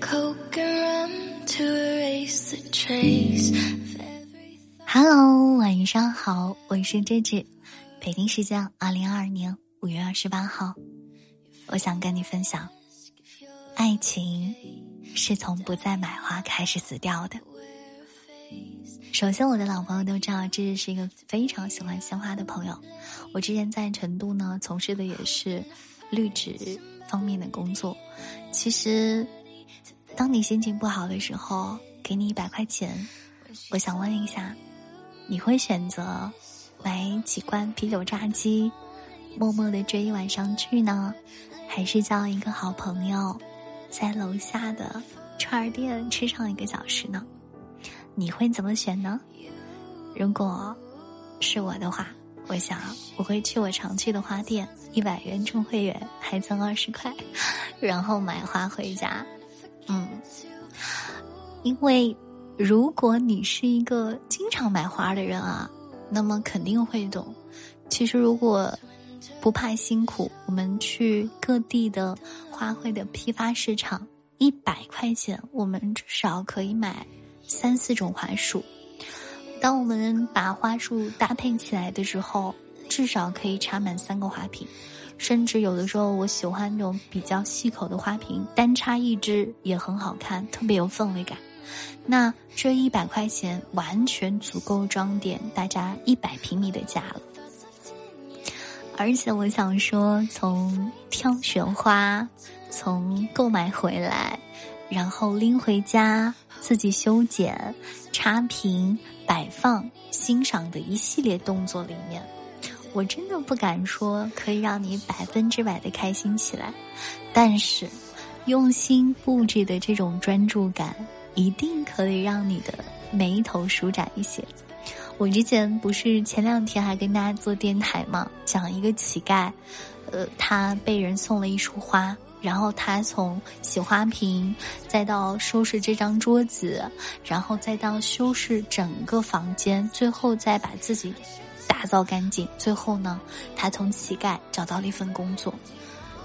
coke to raise the trace hello 晚上好，我是芝芝，北京时间二零二二年五月二十八号，我想跟你分享，爱情是从不再买花开始死掉的。首先，我的老朋友都知道，芝芝是一个非常喜欢鲜花的朋友。我之前在成都呢，从事的也是绿植方面的工作。其实，当你心情不好的时候，给你一百块钱，我想问一下。你会选择买几罐啤酒炸鸡，默默的追一晚上剧呢，还是叫一个好朋友，在楼下的串儿店吃上一个小时呢？你会怎么选呢？如果是我的话，我想我会去我常去的花店，一百元充会员还赠二十块，然后买花回家。嗯，因为。如果你是一个经常买花的人啊，那么肯定会懂。其实，如果不怕辛苦，我们去各地的花卉的批发市场，一百块钱，我们至少可以买三四种花束。当我们把花束搭配起来的时候，至少可以插满三个花瓶。甚至有的时候，我喜欢那种比较细口的花瓶，单插一支也很好看，特别有氛围感。那这一百块钱完全足够装点大家一百平米的家了。而且我想说，从挑选花，从购买回来，然后拎回家自己修剪、插瓶、摆放、欣赏的一系列动作里面，我真的不敢说可以让你百分之百的开心起来，但是用心布置的这种专注感。一定可以让你的眉头舒展一些。我之前不是前两天还跟大家做电台嘛，讲一个乞丐，呃，他被人送了一束花，然后他从洗花瓶，再到收拾这张桌子，然后再到修饰整个房间，最后再把自己打造干净，最后呢，他从乞丐找到了一份工作。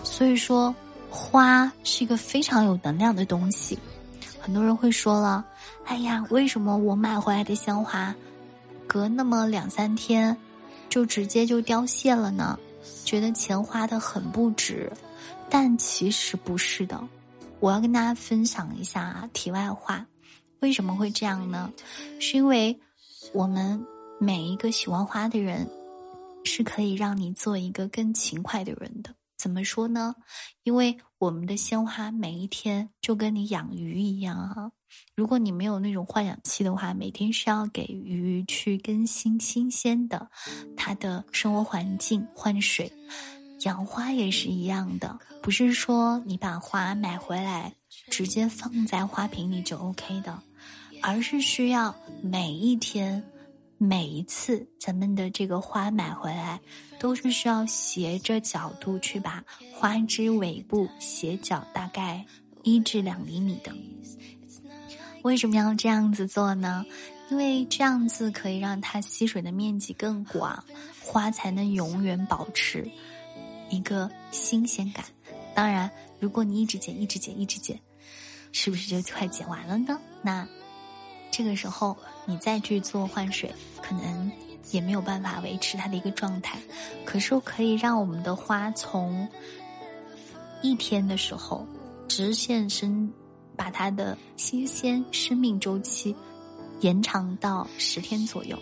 所以说，花是一个非常有能量的东西。很多人会说了：“哎呀，为什么我买回来的鲜花，隔那么两三天，就直接就凋谢了呢？觉得钱花的很不值。”但其实不是的。我要跟大家分享一下题外话，为什么会这样呢？是因为我们每一个喜欢花的人，是可以让你做一个更勤快的人的。怎么说呢？因为我们的鲜花每一天就跟你养鱼一样哈。如果你没有那种换氧气的话，每天是要给鱼去更新新鲜的它的生活环境，换水。养花也是一样的，不是说你把花买回来直接放在花瓶里就 OK 的，而是需要每一天。每一次咱们的这个花买回来，都是需要斜着角度去把花枝尾部斜角大概一至两厘米的。为什么要这样子做呢？因为这样子可以让它吸水的面积更广，花才能永远保持一个新鲜感。当然，如果你一直剪、一直剪、一直剪，是不是就快剪完了呢？那。这个时候，你再去做换水，可能也没有办法维持它的一个状态。可是，可以让我们的花从一天的时候直线生，把它的新鲜生命周期延长到十天左右。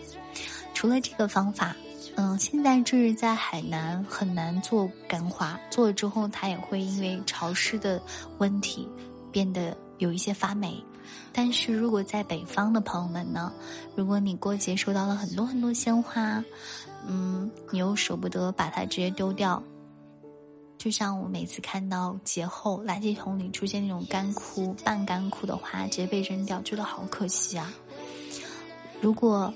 除了这个方法，嗯，现在就是在海南很难做干花，做了之后它也会因为潮湿的问题变得有一些发霉。但是如果在北方的朋友们呢，如果你过节收到了很多很多鲜花，嗯，你又舍不得把它直接丢掉，就像我每次看到节后垃圾桶里出现那种干枯、半干枯的花直接被扔掉，觉得好可惜啊。如果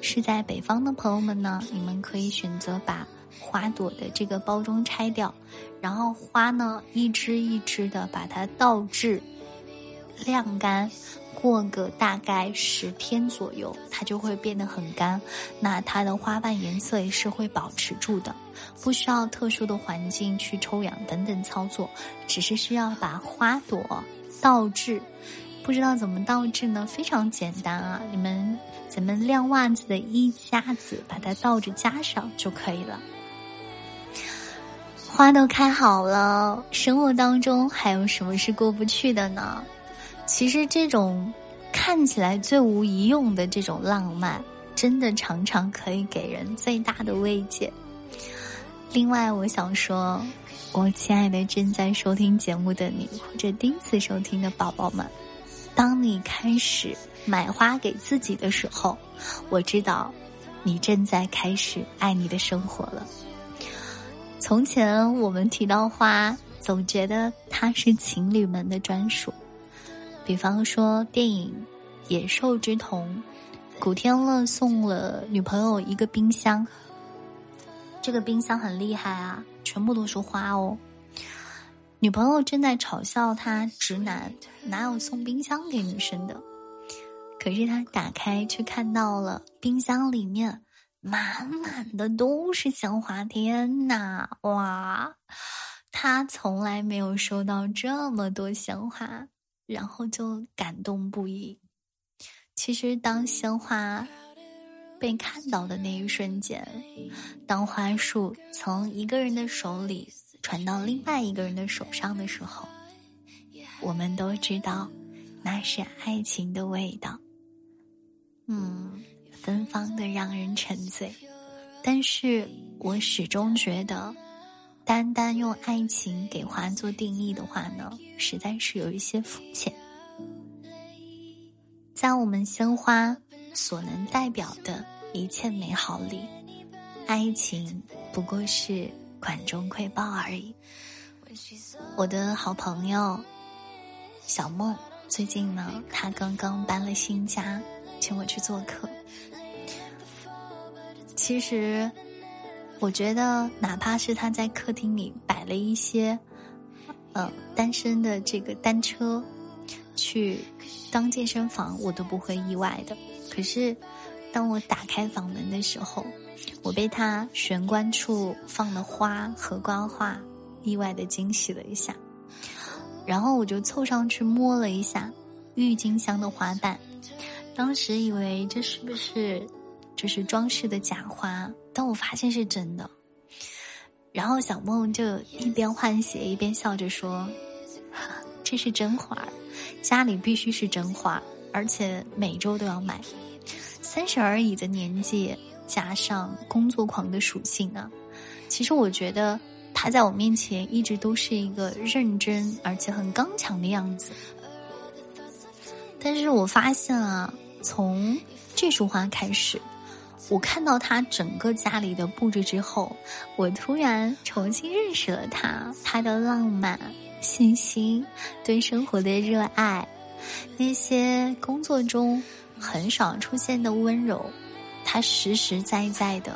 是在北方的朋友们呢，你们可以选择把花朵的这个包装拆掉，然后花呢一支一支的把它倒置。晾干，过个大概十天左右，它就会变得很干。那它的花瓣颜色也是会保持住的，不需要特殊的环境去抽养等等操作，只是需要把花朵倒置。不知道怎么倒置呢？非常简单啊！你们咱们晾袜子的衣夹子，把它倒着加上就可以了。花都开好了，生活当中还有什么是过不去的呢？其实这种看起来最无一用的这种浪漫，真的常常可以给人最大的慰藉。另外，我想说，我亲爱的正在收听节目的你，或者第一次收听的宝宝们，当你开始买花给自己的时候，我知道，你正在开始爱你的生活了。从前我们提到花，总觉得它是情侣们的专属。比方说电影《野兽之瞳》，古天乐送了女朋友一个冰箱。这个冰箱很厉害啊，全部都是花哦。女朋友正在嘲笑他直男，哪有送冰箱给女生的？可是他打开却看到了冰箱里面。满满的都是鲜花，天呐，哇！他从来没有收到这么多鲜花，然后就感动不已。其实，当鲜花被看到的那一瞬间，当花束从一个人的手里传到另外一个人的手上的时候，我们都知道那是爱情的味道。嗯。芬芳的让人沉醉，但是我始终觉得，单单用爱情给花做定义的话呢，实在是有一些肤浅。在我们鲜花所能代表的一切美好里，爱情不过是管中窥豹而已。我的好朋友小梦，最近呢，她刚刚搬了新家，请我去做客。其实，我觉得哪怕是他在客厅里摆了一些，呃，单身的这个单车，去当健身房，我都不会意外的。可是，当我打开房门的时候，我被他玄关处放的花和瓜花意外的惊喜了一下。然后我就凑上去摸了一下郁金香的花瓣，当时以为这是不是？就是装饰的假花，但我发现是真的。然后小梦就一边换鞋一边笑着说：“这是真花，家里必须是真花，而且每周都要买。三十而已的年纪，加上工作狂的属性啊，其实我觉得他在我面前一直都是一个认真而且很刚强的样子。但是我发现啊，从这束花开始。”我看到他整个家里的布置之后，我突然重新认识了他，他的浪漫、信心、对生活的热爱，那些工作中很少出现的温柔，他实实在在的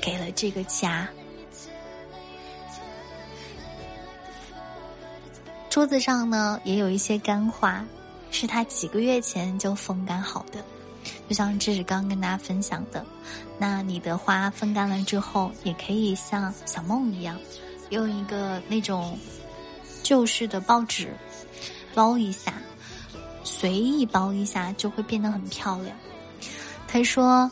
给了这个家。桌子上呢也有一些干花，是他几个月前就风干好的。就像这是刚跟大家分享的，那你的花风干了之后，也可以像小梦一样，用一个那种旧式的报纸包一下，随意包一下就会变得很漂亮。他说，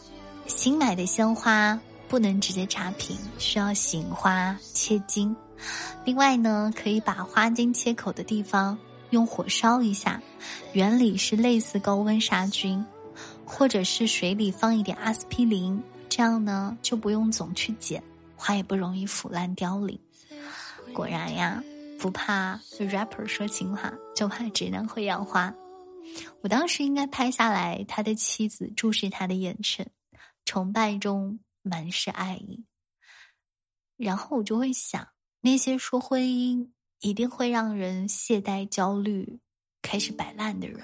新买的鲜花不能直接插瓶，需要醒花切茎。另外呢，可以把花茎切口的地方用火烧一下，原理是类似高温杀菌。或者是水里放一点阿司匹林，这样呢就不用总去捡，花也不容易腐烂凋零。果然呀，不怕 rapper 说情话，就怕直男会养花。我当时应该拍下来他的妻子注视他的眼神，崇拜中满是爱意。然后我就会想，那些说婚姻一定会让人懈怠、焦虑、开始摆烂的人。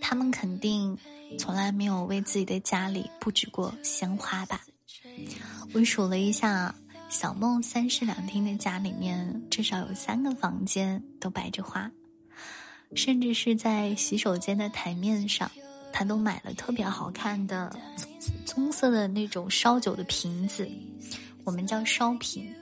他们肯定从来没有为自己的家里布置过鲜花吧？我数了一下，小梦三室两厅的家里面至少有三个房间都摆着花。甚至是在洗手间的台面上，他都买了特别好看的棕色的那种烧酒的瓶子，我们叫烧瓶，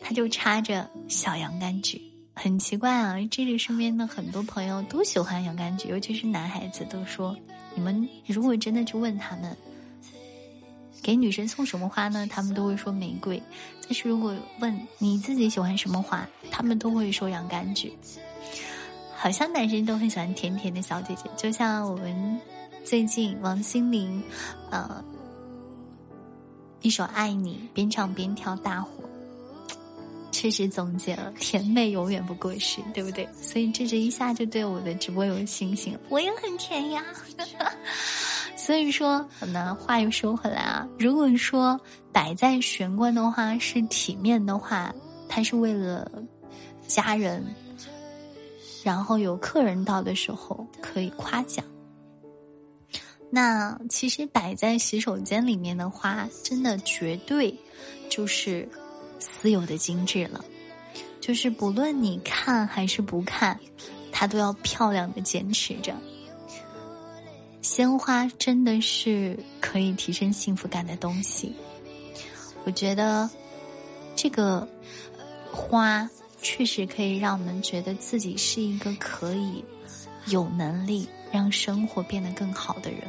他就插着小洋甘菊。很奇怪啊，这里身边的很多朋友都喜欢洋甘菊，尤其是男孩子都说，你们如果真的去问他们，给女生送什么花呢？他们都会说玫瑰。但是如果问你自己喜欢什么花，他们都会说洋甘菊。好像男生都很喜欢甜甜的小姐姐，就像我们最近王心凌，呃，一首《爱你》边唱边跳大火。确实总结了，甜美永远不过时，对不对？所以这这一下就对我的直播有信心，我也很甜呀。所以说，那话又说回来啊，如果说摆在玄关的话是体面的话，它是为了家人，然后有客人到的时候可以夸奖。那其实摆在洗手间里面的花，真的绝对就是。私有的精致了，就是不论你看还是不看，它都要漂亮的坚持着。鲜花真的是可以提升幸福感的东西，我觉得这个花确实可以让我们觉得自己是一个可以有能力让生活变得更好的人。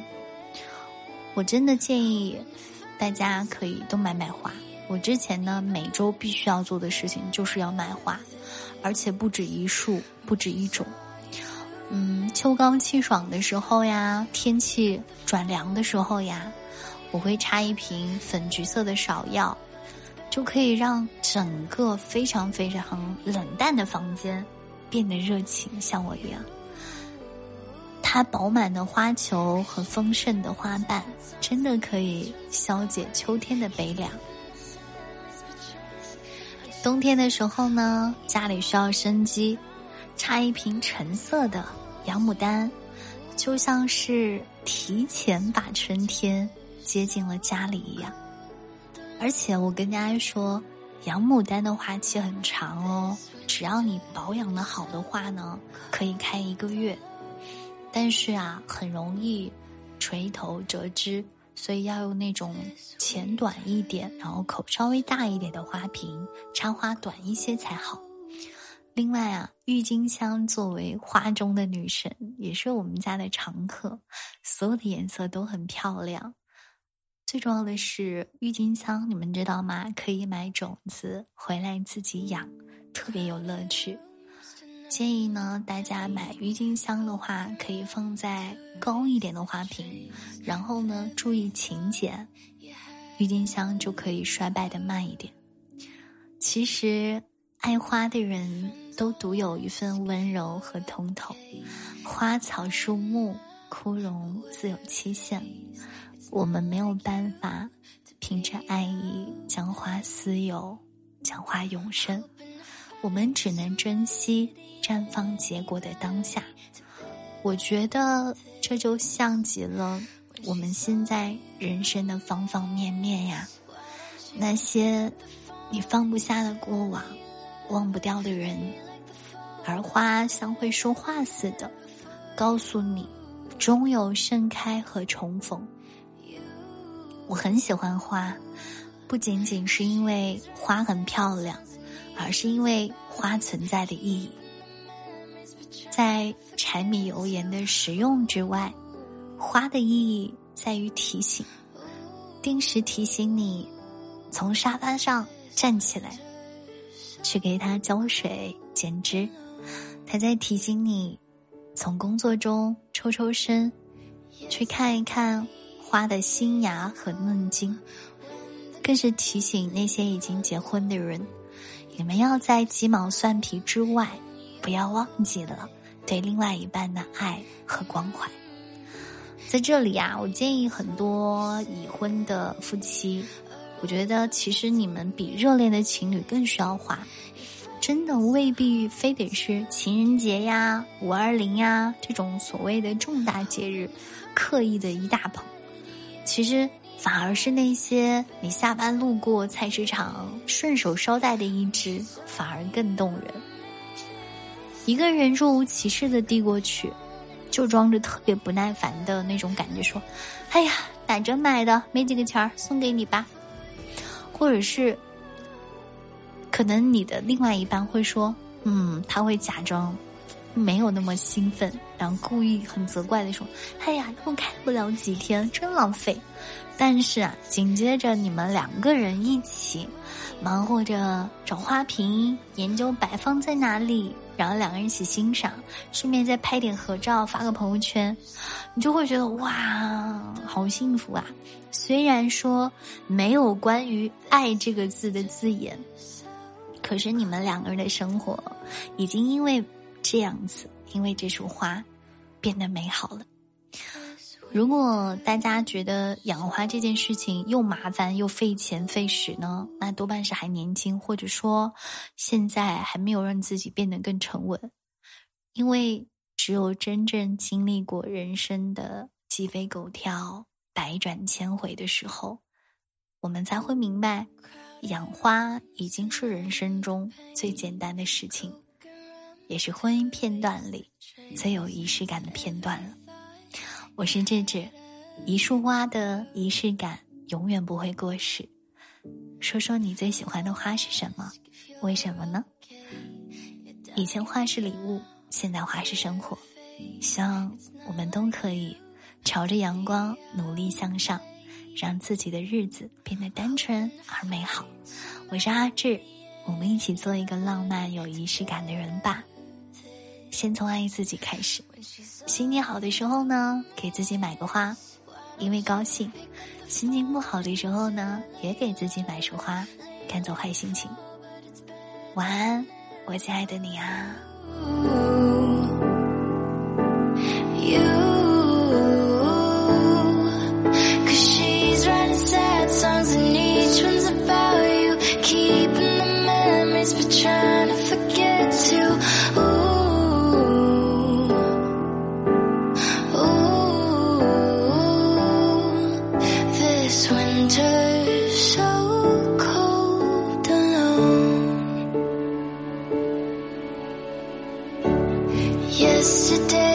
我真的建议大家可以都买买花。我之前呢，每周必须要做的事情就是要买花，而且不止一束，不止一种。嗯，秋高气爽的时候呀，天气转凉的时候呀，我会插一瓶粉橘色的芍药，就可以让整个非常非常冷淡的房间变得热情，像我一样。它饱满的花球和丰盛的花瓣，真的可以消解秋天的悲凉。冬天的时候呢，家里需要生机，插一瓶橙色的洋牡丹，就像是提前把春天接进了家里一样。而且我跟大家说，洋牡丹的花期很长哦，只要你保养的好的话呢，可以开一个月。但是啊，很容易垂头折枝。所以要用那种浅短一点，然后口稍微大一点的花瓶，插花短一些才好。另外啊，郁金香作为花中的女神，也是我们家的常客，所有的颜色都很漂亮。最重要的是，郁金香你们知道吗？可以买种子回来自己养，特别有乐趣。建议呢，大家买郁金香的话，可以放在高一点的花瓶，然后呢，注意勤剪，郁金香就可以衰败的慢一点。其实，爱花的人都独有一份温柔和通透。花草树木枯荣自有期限，我们没有办法凭着爱意将花私有，将花永生。我们只能珍惜绽放结果的当下。我觉得这就像极了我们现在人生的方方面面呀。那些你放不下的过往，忘不掉的人，而花像会说话似的，告诉你，终有盛开和重逢。我很喜欢花，不仅仅是因为花很漂亮。而是因为花存在的意义，在柴米油盐的食用之外，花的意义在于提醒，定时提醒你从沙发上站起来，去给它浇水剪枝；它在提醒你从工作中抽抽身，去看一看花的新芽和嫩茎，更是提醒那些已经结婚的人。你们要在鸡毛蒜皮之外，不要忘记了对另外一半的爱和关怀。在这里啊，我建议很多已婚的夫妻，我觉得其实你们比热恋的情侣更需要花。真的未必非得是情人节呀、五二零呀这种所谓的重大节日，刻意的一大捧。其实。反而是那些你下班路过菜市场顺手捎带的一只，反而更动人。一个人若无其事的递过去，就装着特别不耐烦的那种感觉说：“哎呀，打折买的，没几个钱儿，送给你吧。”或者是，可能你的另外一半会说：“嗯，他会假装。”没有那么兴奋，然后故意很责怪的说：“哎呀，又开不了几天，真浪费。”但是啊，紧接着你们两个人一起忙活着找花瓶，研究摆放在哪里，然后两个人一起欣赏，顺便再拍点合照发个朋友圈，你就会觉得哇，好幸福啊！虽然说没有关于“爱”这个字的字眼，可是你们两个人的生活已经因为。这样子，因为这束花变得美好了。如果大家觉得养花这件事情又麻烦又费钱费时呢，那多半是还年轻，或者说现在还没有让自己变得更沉稳。因为只有真正经历过人生的鸡飞狗跳、百转千回的时候，我们才会明白，养花已经是人生中最简单的事情。也是婚姻片段里最有仪式感的片段了。我是智智，一束花的仪式感永远不会过时。说说你最喜欢的花是什么？为什么呢？以前花是礼物，现在花是生活。希望我们都可以朝着阳光努力向上，让自己的日子变得单纯而美好。我是阿志，我们一起做一个浪漫有仪式感的人吧。先从爱自己开始，心情好的时候呢，给自己买个花，因为高兴；心情不好的时候呢，也给自己买束花，赶走坏心情。晚安，我亲爱的你啊。yesterday.